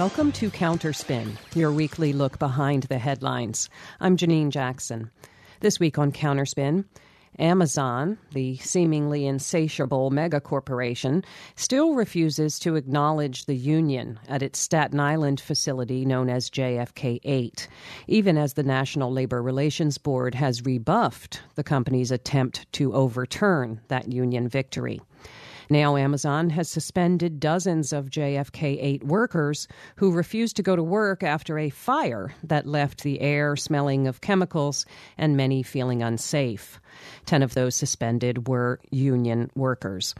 Welcome to Counterspin, your weekly look behind the headlines. I'm Janine Jackson. This week on Counterspin, Amazon, the seemingly insatiable megacorporation, still refuses to acknowledge the union at its Staten Island facility known as JFK 8, even as the National Labor Relations Board has rebuffed the company's attempt to overturn that union victory. Now, Amazon has suspended dozens of JFK 8 workers who refused to go to work after a fire that left the air smelling of chemicals and many feeling unsafe. Ten of those suspended were union workers.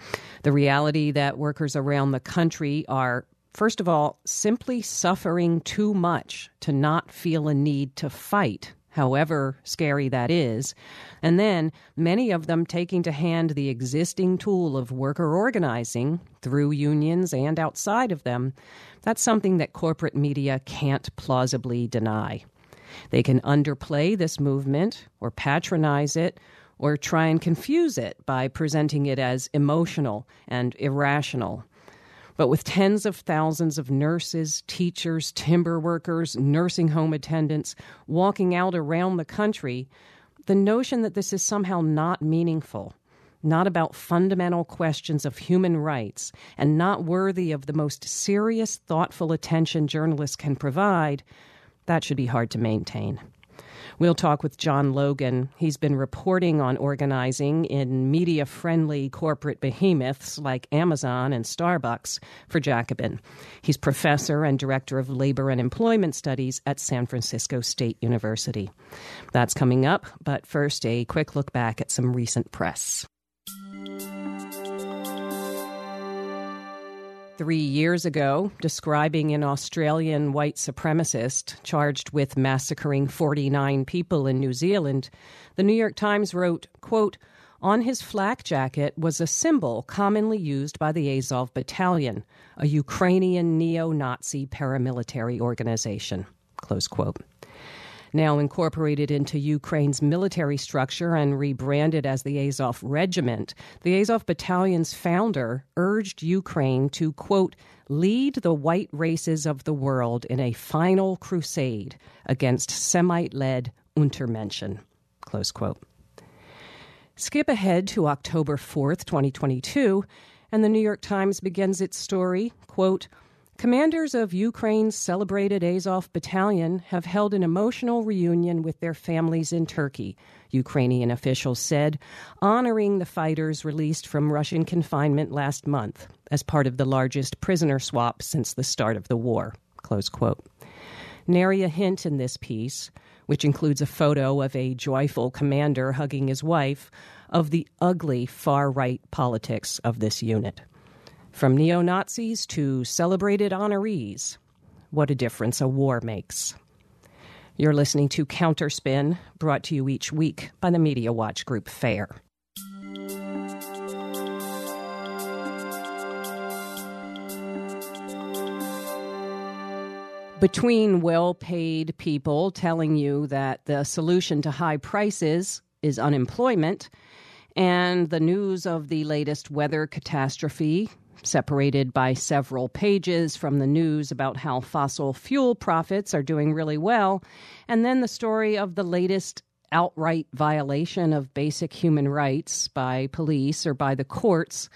The reality that workers around the country are First of all, simply suffering too much to not feel a need to fight however scary that is, and then many of them taking to hand the existing tool of worker organizing through unions and outside of them, that's something that corporate media can't plausibly deny. They can underplay this movement or patronize it or try and confuse it by presenting it as emotional and irrational. But with tens of thousands of nurses, teachers, timber workers, nursing home attendants walking out around the country, the notion that this is somehow not meaningful, not about fundamental questions of human rights, and not worthy of the most serious, thoughtful attention journalists can provide, that should be hard to maintain. We'll talk with John Logan. He's been reporting on organizing in media friendly corporate behemoths like Amazon and Starbucks for Jacobin. He's professor and director of labor and employment studies at San Francisco State University. That's coming up, but first, a quick look back at some recent press. Three years ago, describing an Australian white supremacist charged with massacring 49 people in New Zealand, the New York Times wrote, quote, on his flak jacket was a symbol commonly used by the Azov Battalion, a Ukrainian neo Nazi paramilitary organization. Close quote now incorporated into Ukraine's military structure and rebranded as the Azov Regiment, the Azov Battalion's founder urged Ukraine to, quote, lead the white races of the world in a final crusade against Semite led Untermenschen, close quote. Skip ahead to October 4th, 2022, and the New York Times begins its story, quote, Commanders of Ukraine's celebrated Azov battalion have held an emotional reunion with their families in Turkey, Ukrainian officials said, honoring the fighters released from Russian confinement last month as part of the largest prisoner swap since the start of the war. Close quote. Nary a hint in this piece, which includes a photo of a joyful commander hugging his wife, of the ugly far right politics of this unit. From neo Nazis to celebrated honorees, what a difference a war makes. You're listening to Counterspin, brought to you each week by the Media Watch Group FAIR. Between well paid people telling you that the solution to high prices is unemployment and the news of the latest weather catastrophe separated by several pages from the news about how fossil fuel profits are doing really well, and then the story of the latest outright violation of basic human rights by police or by the courts.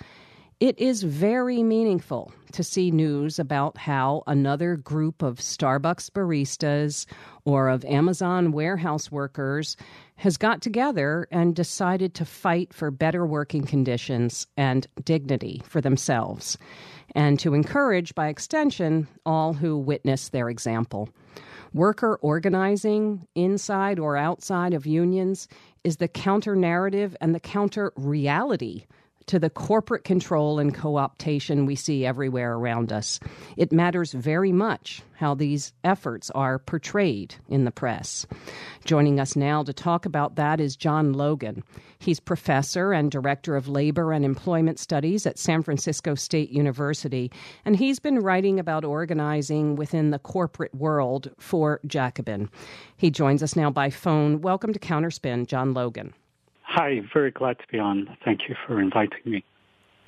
It is very meaningful to see news about how another group of Starbucks baristas or of Amazon warehouse workers has got together and decided to fight for better working conditions and dignity for themselves, and to encourage, by extension, all who witness their example. Worker organizing, inside or outside of unions, is the counter narrative and the counter reality to the corporate control and co optation we see everywhere around us. It matters very much how these efforts are portrayed in the press. Joining us now to talk about that is John Logan. He's professor and director of labor and employment studies at San Francisco State University, and he's been writing about organizing within the corporate world for Jacobin. He joins us now by phone. Welcome to Counterspin, John Logan. Hi, very glad to be on. Thank you for inviting me.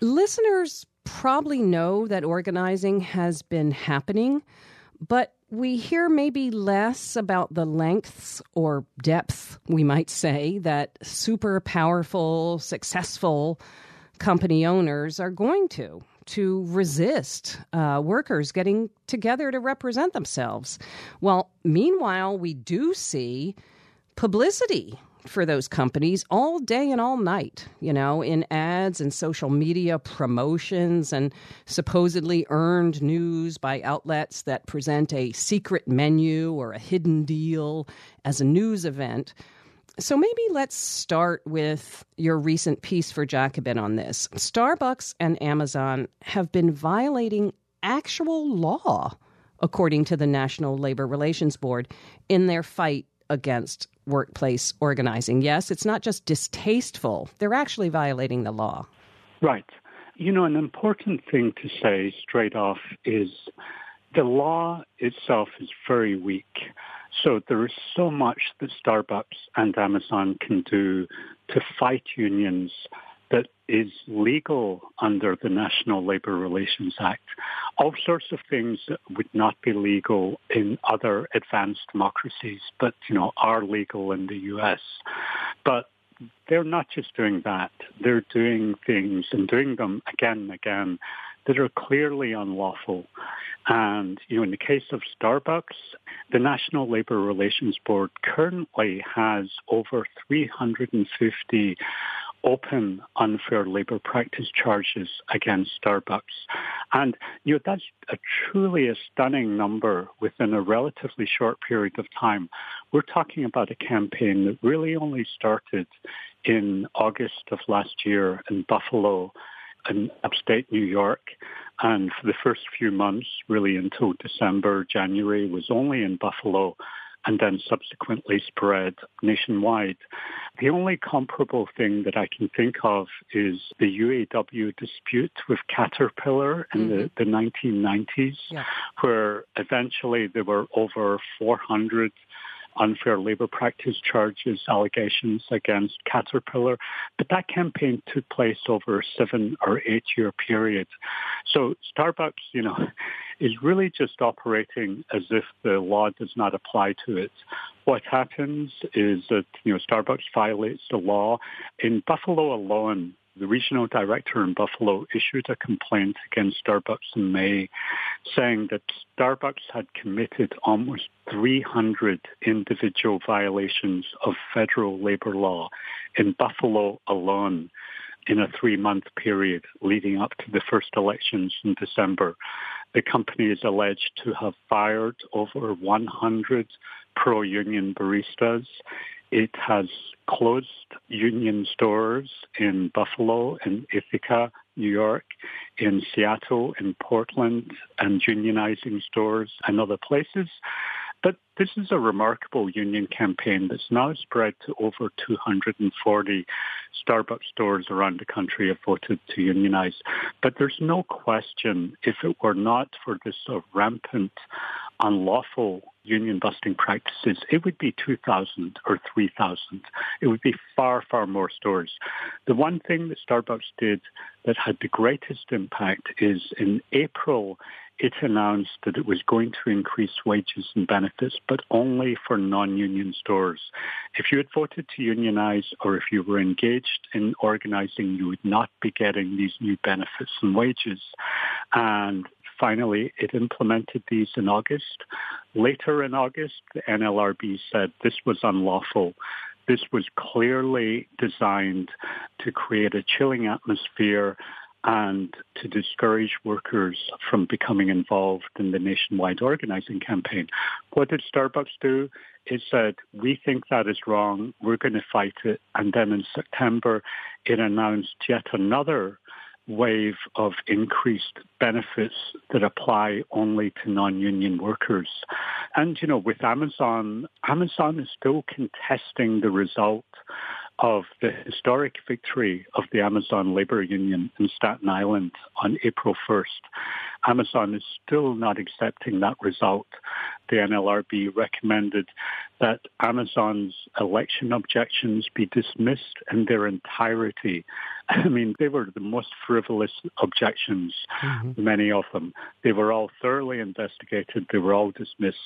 Listeners probably know that organizing has been happening, but we hear maybe less about the lengths or depth, we might say, that super powerful, successful company owners are going to to resist uh, workers getting together to represent themselves. Well, meanwhile, we do see publicity for those companies all day and all night, you know, in ads and social media promotions and supposedly earned news by outlets that present a secret menu or a hidden deal as a news event. So maybe let's start with your recent piece for Jacobin on this. Starbucks and Amazon have been violating actual law, according to the National Labor Relations Board, in their fight against workplace organizing. Yes, it's not just distasteful, they're actually violating the law. Right. You know, an important thing to say straight off is the law itself is very weak. So there is so much that Starbucks and Amazon can do to fight unions that is legal under the National Labor Relations Act. All sorts of things that would not be legal in other advanced democracies, but you know are legal in the U.S. But they're not just doing that; they're doing things and doing them again and again that are clearly unlawful. And, you know, in the case of Starbucks, the National Labor Relations Board currently has over 350 open unfair labor practice charges against Starbucks. And you know, that's a truly a stunning number within a relatively short period of time. We're talking about a campaign that really only started in August of last year in Buffalo in upstate New York. And for the first few months, really until December, January, was only in Buffalo and then subsequently spread nationwide. The only comparable thing that I can think of is the UAW dispute with Caterpillar in mm-hmm. the, the 1990s, yeah. where eventually there were over 400 unfair labor practice charges, allegations against Caterpillar. But that campaign took place over a seven or eight year period. So Starbucks, you know, is really just operating as if the law does not apply to it. What happens is that, you know, Starbucks violates the law. In Buffalo alone, the regional director in Buffalo issued a complaint against Starbucks in May saying that Starbucks had committed almost 300 individual violations of federal labor law in Buffalo alone in a three-month period leading up to the first elections in December. The company is alleged to have fired over 100 pro-union baristas. It has closed union stores in Buffalo, in Ithaca, New York, in Seattle, in Portland, and unionizing stores and other places. But this is a remarkable union campaign that's now spread to over 240 Starbucks stores around the country have voted to unionize. But there's no question if it were not for this sort of rampant, unlawful union busting practices, it would be 2,000 or 3,000. It would be far, far more stores. The one thing that Starbucks did that had the greatest impact is in April, it announced that it was going to increase wages and benefits, but only for non-union stores. If you had voted to unionize or if you were engaged in organizing, you would not be getting these new benefits and wages. And finally, it implemented these in August. Later in August, the NLRB said this was unlawful. This was clearly designed to create a chilling atmosphere and to discourage workers from becoming involved in the nationwide organizing campaign. What did Starbucks do? It said, we think that is wrong, we're going to fight it. And then in September, it announced yet another wave of increased benefits that apply only to non-union workers. And, you know, with Amazon, Amazon is still contesting the result of the historic victory of the Amazon Labor Union in Staten Island on April 1st. Amazon is still not accepting that result. The NLRB recommended that Amazon's election objections be dismissed in their entirety I mean, they were the most frivolous objections, mm-hmm. many of them. They were all thoroughly investigated. They were all dismissed.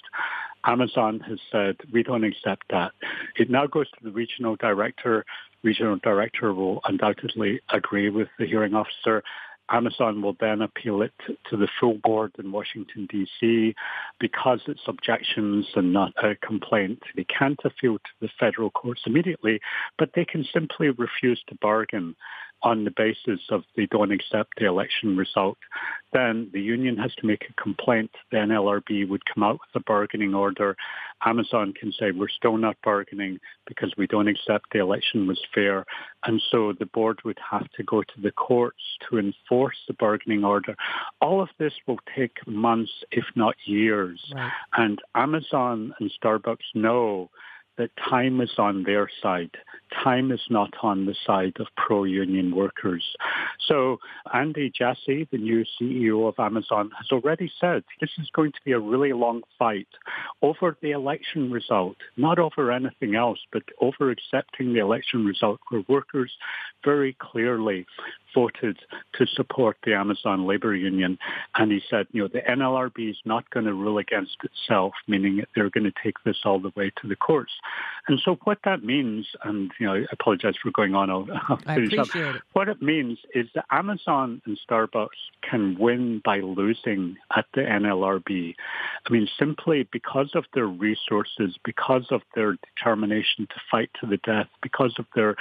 Amazon has said, we don't accept that. It now goes to the regional director. Regional director will undoubtedly agree with the hearing officer Amazon will then appeal it to the full board in Washington, D.C. Because it's objections and not a complaint, they can't appeal to the federal courts immediately, but they can simply refuse to bargain on the basis of they don't accept the election result, then the union has to make a complaint. The NLRB would come out with a bargaining order. Amazon can say we're still not bargaining because we don't accept the election was fair. And so the board would have to go to the courts to enforce the bargaining order. All of this will take months, if not years. Right. And Amazon and Starbucks know that time is on their side. Time is not on the side of pro-union workers. So Andy Jassy, the new CEO of Amazon, has already said this is going to be a really long fight over the election result, not over anything else, but over accepting the election result where workers very clearly voted to support the Amazon labor union. And he said, you know, the NLRB is not going to rule against itself, meaning they're going to take this all the way to the courts. And so what that means, and, you know, I apologize for going on. I'll, I'll I appreciate up. it. What it means is that Amazon and Starbucks can win by losing at the NLRB. I mean, simply because of their resources, because of their determination to fight to the death, because of their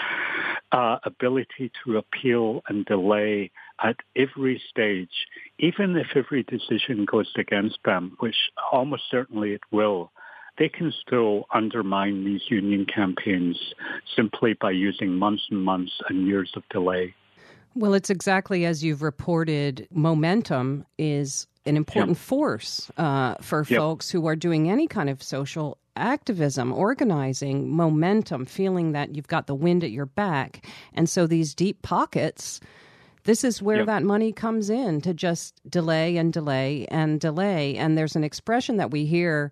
uh, ability to appeal and delay at every stage, even if every decision goes against them, which almost certainly it will, they can still undermine these union campaigns simply by using months and months and years of delay. Well, it's exactly as you've reported. Momentum is an important yep. force uh, for yep. folks who are doing any kind of social activism, organizing, momentum, feeling that you've got the wind at your back. And so these deep pockets, this is where yep. that money comes in to just delay and delay and delay. And there's an expression that we hear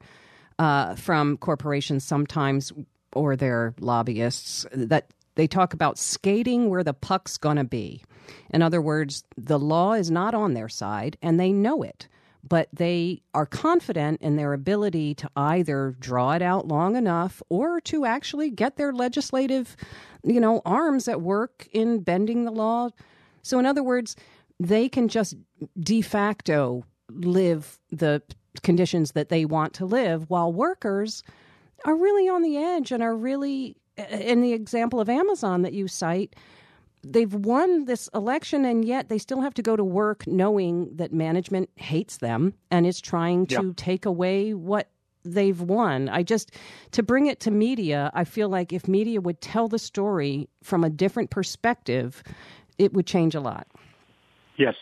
uh, from corporations sometimes or their lobbyists that they talk about skating where the puck's going to be. In other words, the law is not on their side and they know it but they are confident in their ability to either draw it out long enough or to actually get their legislative, you know, arms at work in bending the law. So, in other words, they can just de facto live the conditions that they want to live while workers are really on the edge and are really in the example of Amazon that you cite they've won this election and yet they still have to go to work knowing that management hates them and is trying to take away what they've won. I just to bring it to media, I feel like if media would tell the story from a different perspective, it would change a lot. Yes,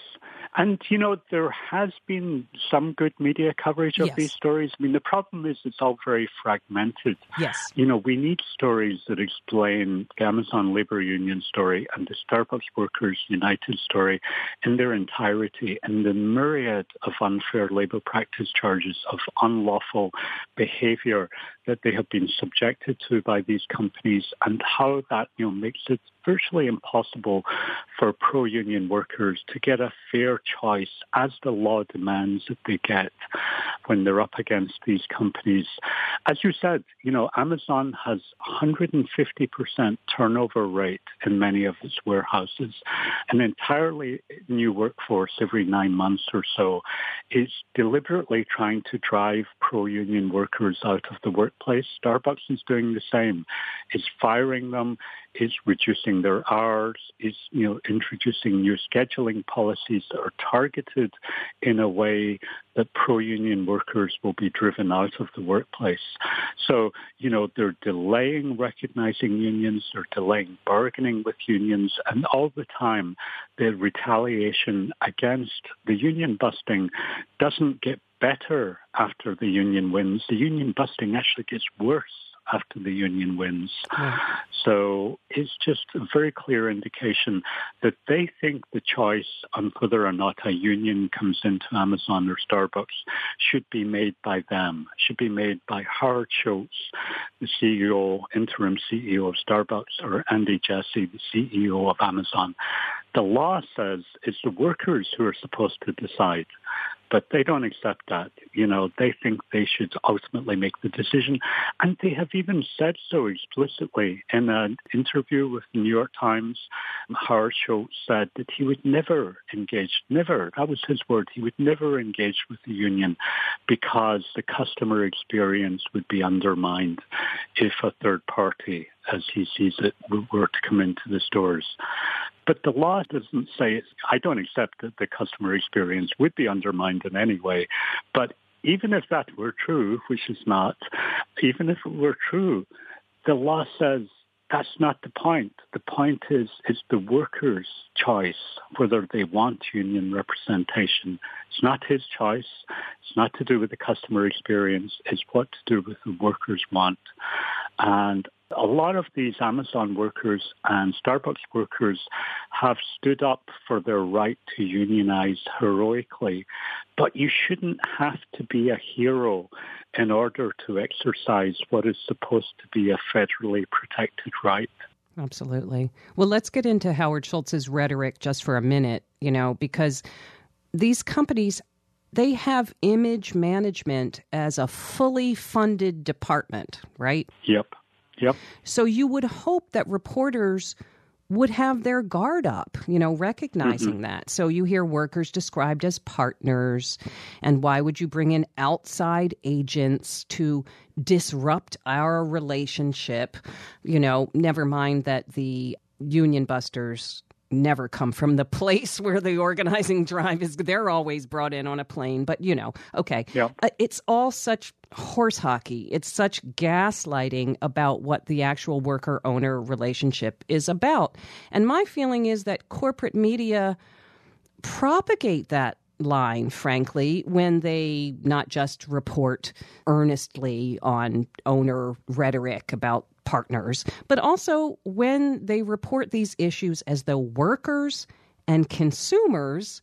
and, you know, there has been some good media coverage of yes. these stories. I mean, the problem is it's all very fragmented. Yes. You know, we need stories that explain the Amazon labor union story and the Starbucks Workers United story in their entirety and the myriad of unfair labor practice charges of unlawful behavior that they have been subjected to by these companies and how that, you know, makes it virtually impossible for pro-union workers to get a fair choice as the law demands that they get when they're up against these companies. As you said, you know, Amazon has 150% turnover rate in many of its warehouses. An entirely new workforce every nine months or so is deliberately trying to drive pro-union workers out of the workplace. Starbucks is doing the same. It's firing them is reducing their hours, is you know introducing new scheduling policies that are targeted in a way that pro-union workers will be driven out of the workplace. So you know they're delaying recognizing unions, they're delaying bargaining with unions, and all the time the retaliation against the union busting doesn't get better after the union wins. The union busting actually gets worse after the union wins. So it's just a very clear indication that they think the choice on whether or not a union comes into Amazon or Starbucks should be made by them, should be made by Howard Schultz, the CEO, interim CEO of Starbucks, or Andy Jassy, the CEO of Amazon. The law says it's the workers who are supposed to decide but they don't accept that. You know, they think they should ultimately make the decision. And they have even said so explicitly in an interview with the New York Times. Howard Schultz said that he would never engage, never, that was his word, he would never engage with the union because the customer experience would be undermined if a third party, as he sees it, were to come into the stores. But the law doesn't say, I don't accept that the customer experience would be undermined in any way. But even if that were true, which is not, even if it were true, the law says that's not the point. The point is it's the worker's choice whether they want union representation. It's not his choice. It's not to do with the customer experience. It's what to do with the workers want. And a lot of these Amazon workers and Starbucks workers have stood up for their right to unionize heroically, but you shouldn't have to be a hero in order to exercise what is supposed to be a federally protected right. Absolutely. Well, let's get into Howard Schultz's rhetoric just for a minute, you know, because these companies they have image management as a fully funded department, right? Yep. Yep. So you would hope that reporters would have their guard up, you know, recognizing mm-hmm. that. So you hear workers described as partners. And why would you bring in outside agents to disrupt our relationship? You know, never mind that the union busters never come from the place where the organizing drive is. They're always brought in on a plane, but you know, okay. Yeah. Uh, it's all such horse hockey. It's such gaslighting about what the actual worker owner relationship is about. And my feeling is that corporate media propagate that line, frankly, when they not just report earnestly on owner rhetoric about partners, but also when they report these issues as though workers and consumers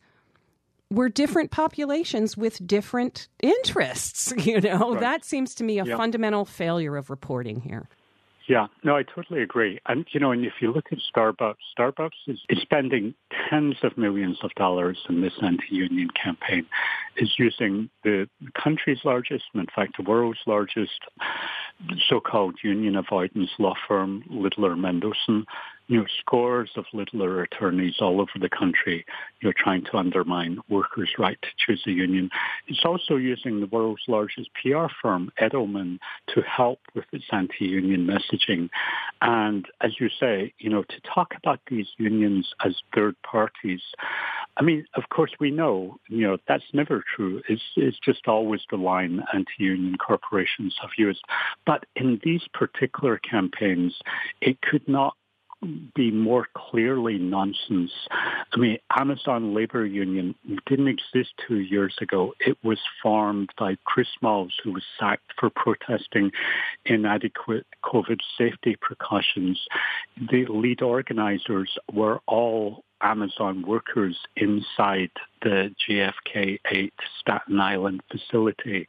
were different populations with different interests. You know, right. that seems to me a fundamental failure of reporting here. Yeah, no, I totally agree. And, you know, and if you look at Starbucks, Starbucks is, is spending tens of millions of dollars in this anti-union campaign, is using the country's largest, and in fact, the world's largest so-called union avoidance law firm, Littler Mendelson, you know, scores of littler attorneys all over the country, you know, trying to undermine workers' right to choose a union. It's also using the world's largest PR firm, Edelman, to help with its anti-union messaging. And as you say, you know, to talk about these unions as third parties, I mean, of course, we know, you know, that's never true. It's, it's just always the line anti-union corporations have used. But in these particular campaigns, it could not be more clearly nonsense. I mean, Amazon Labor Union didn't exist two years ago. It was formed by Chris Smalls, who was sacked for protesting inadequate COVID safety precautions. The lead organizers were all Amazon workers inside the JFK 8 Staten Island facility.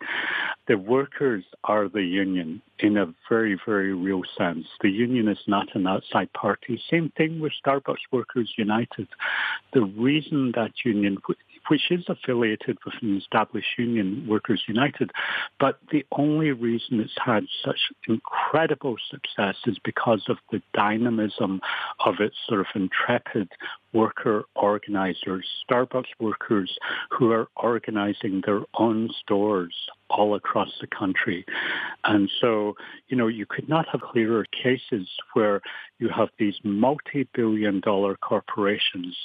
The workers are the union in a very, very real sense. The union is not an outside party. Same thing with Starbucks Workers United. The reason that union, which is affiliated with an established union, Workers United, but the only reason it's had such incredible success is because of the dynamism of its sort of intrepid worker organizers, Starbucks workers who are organizing their own stores all across the country. And so, you know, you could not have clearer cases where you have these multi-billion dollar corporations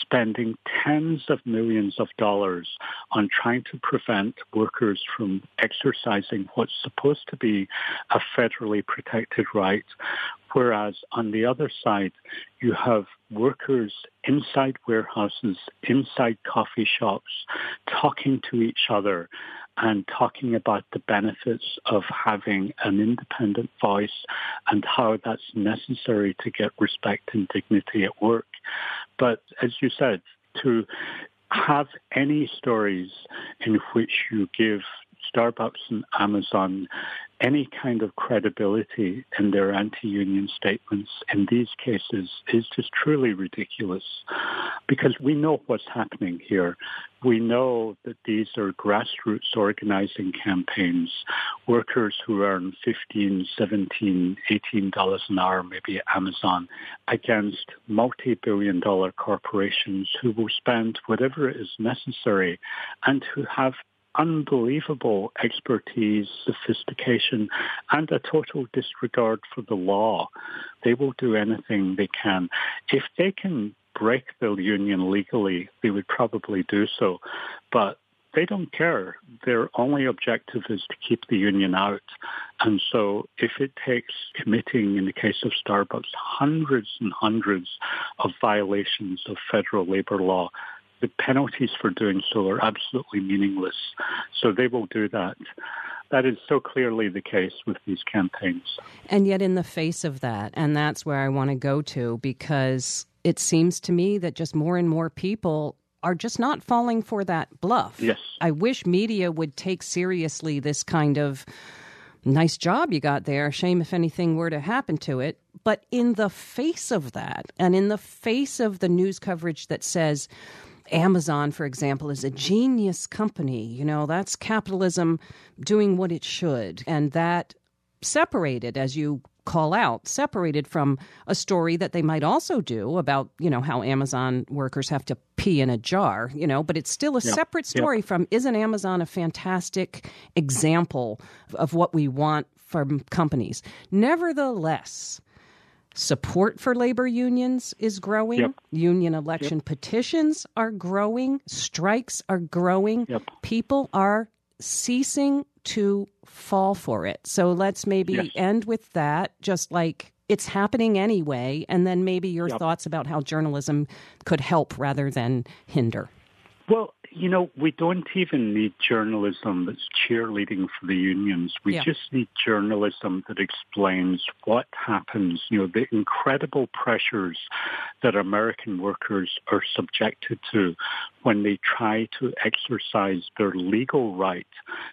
spending tens of millions of dollars on trying to prevent workers from exercising what's supposed to be a federally protected right Whereas on the other side, you have workers inside warehouses, inside coffee shops, talking to each other and talking about the benefits of having an independent voice and how that's necessary to get respect and dignity at work. But as you said, to have any stories in which you give Starbucks and Amazon any kind of credibility in their anti-union statements in these cases is just truly ridiculous because we know what's happening here. We know that these are grassroots organizing campaigns, workers who earn 15, 17, 18 dollars an hour, maybe at Amazon, against multi-billion dollar corporations who will spend whatever is necessary and who have unbelievable expertise, sophistication, and a total disregard for the law. They will do anything they can. If they can break the union legally, they would probably do so. But they don't care. Their only objective is to keep the union out. And so if it takes committing, in the case of Starbucks, hundreds and hundreds of violations of federal labor law the penalties for doing so are absolutely meaningless. So they will do that. That is so clearly the case with these campaigns. And yet, in the face of that, and that's where I want to go to, because it seems to me that just more and more people are just not falling for that bluff. Yes. I wish media would take seriously this kind of nice job you got there. Shame if anything were to happen to it. But in the face of that, and in the face of the news coverage that says, Amazon, for example, is a genius company. You know, that's capitalism doing what it should. And that separated, as you call out, separated from a story that they might also do about, you know, how Amazon workers have to pee in a jar, you know, but it's still a yeah. separate story yeah. from isn't Amazon a fantastic example of what we want from companies? Nevertheless, Support for labor unions is growing. Yep. Union election yep. petitions are growing. Strikes are growing. Yep. People are ceasing to fall for it. So let's maybe yes. end with that, just like it's happening anyway, and then maybe your thoughts about how journalism could help rather than hinder. Well, you know, we don't even need journalism that's cheerleading for the unions. We yeah. just need journalism that explains what happens, you know, the incredible pressures that American workers are subjected to when they try to exercise their legal right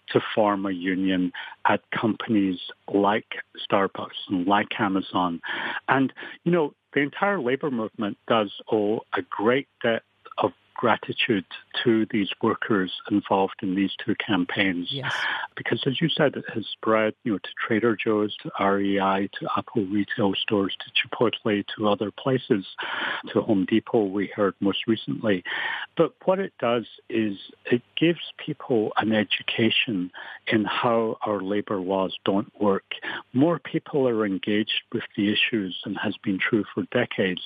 to form a union at companies like Starbucks and like Amazon. And, you know, the entire labor movement does owe a great debt of gratitude to these workers involved in these two campaigns. Yes. Because as you said, it has spread, you know, to Trader Joe's, to REI, to Apple retail stores, to Chipotle, to other places, to Home Depot, we heard most recently. But what it does is it gives people an education in how our labor laws don't work. More people are engaged with the issues and has been true for decades.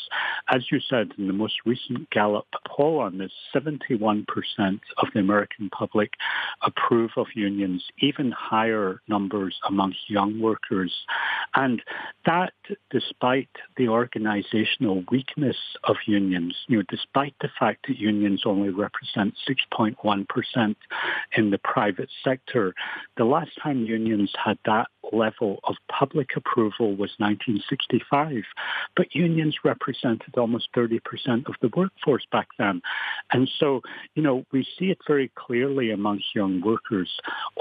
As you said in the most recent Gallup poll on this, 71% of the American public approve of unions, even higher numbers amongst young workers. And that despite the organizational weakness of unions, you know, despite the fact that unions only represent 6.1% in the private sector, the last time unions had that level of public approval was 1965, but unions represented almost 30% of the workforce back then. And so, you know, we see it very clearly amongst young workers.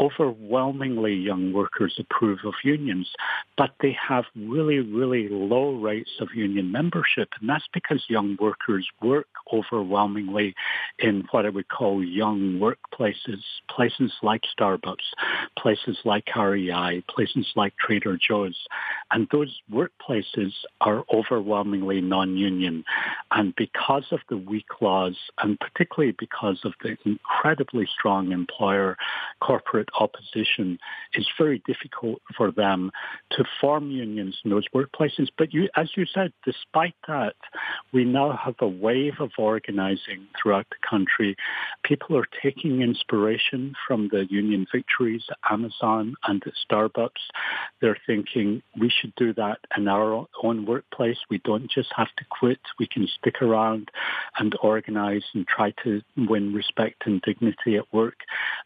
Overwhelmingly, young workers approve of unions, but they have really, really low rates of union membership. And that's because young workers work overwhelmingly in what I would call young workplaces, places like Starbucks, places like REI, places like Trader Joe's. And those workplaces are overwhelmingly non-union. And because of the weak laws, and particularly because of the incredibly strong employer corporate opposition, it's very difficult for them to form unions in those workplaces. But you, as you said, despite that, we now have a wave of organizing throughout the country. People are taking inspiration from the union victories at Amazon and at Starbucks. They're thinking we should do that in our own workplace. We don't just have to quit. We can stick around and organize and try to win respect and dignity at work.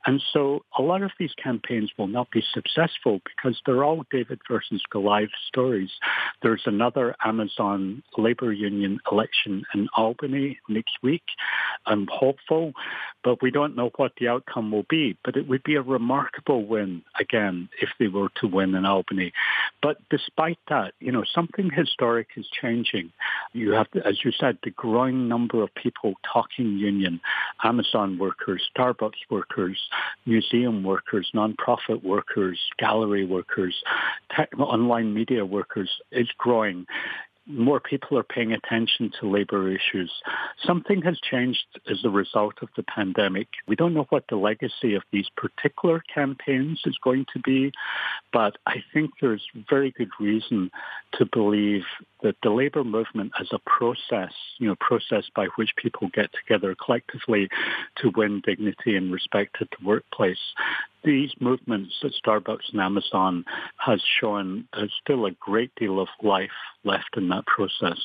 And so a lot of these campaigns will not be successful because they're all David versus Goliath stories. There's another Amazon labor union election in Albany next week. I'm hopeful, but we don't know what the outcome will be. But it would be a remarkable win again if they were to win in Albany. But despite that, you know, something historic is changing. You have, as you said, the growing number of people talking union, Amazon workers, Starbucks workers, museum workers, nonprofit workers, gallery workers, tech, online media workers is growing more people are paying attention to labor issues. Something has changed as a result of the pandemic. We don't know what the legacy of these particular campaigns is going to be, but I think there's very good reason to believe that the labor movement as a process, you know, process by which people get together collectively to win dignity and respect at the workplace, these movements at Starbucks and Amazon has shown there's still a great deal of life left in that process.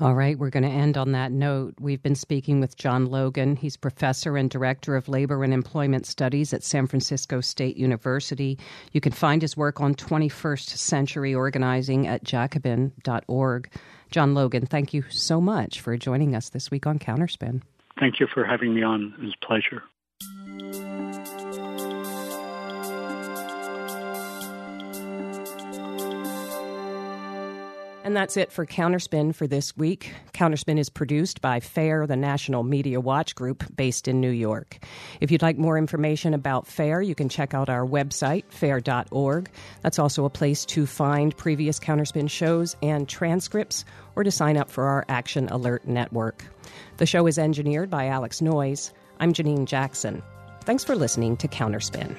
All right, we're going to end on that note. We've been speaking with John Logan. He's professor and director of labor and employment studies at San Francisco State University. You can find his work on 21st century organizing at jacobin.org. John Logan, thank you so much for joining us this week on Counterspin. Thank you for having me on. It was a pleasure. And that's it for Counterspin for this week. Counterspin is produced by FAIR, the National Media Watch Group based in New York. If you'd like more information about FAIR, you can check out our website, fair.org. That's also a place to find previous Counterspin shows and transcripts or to sign up for our Action Alert Network. The show is engineered by Alex Noyes. I'm Janine Jackson. Thanks for listening to Counterspin.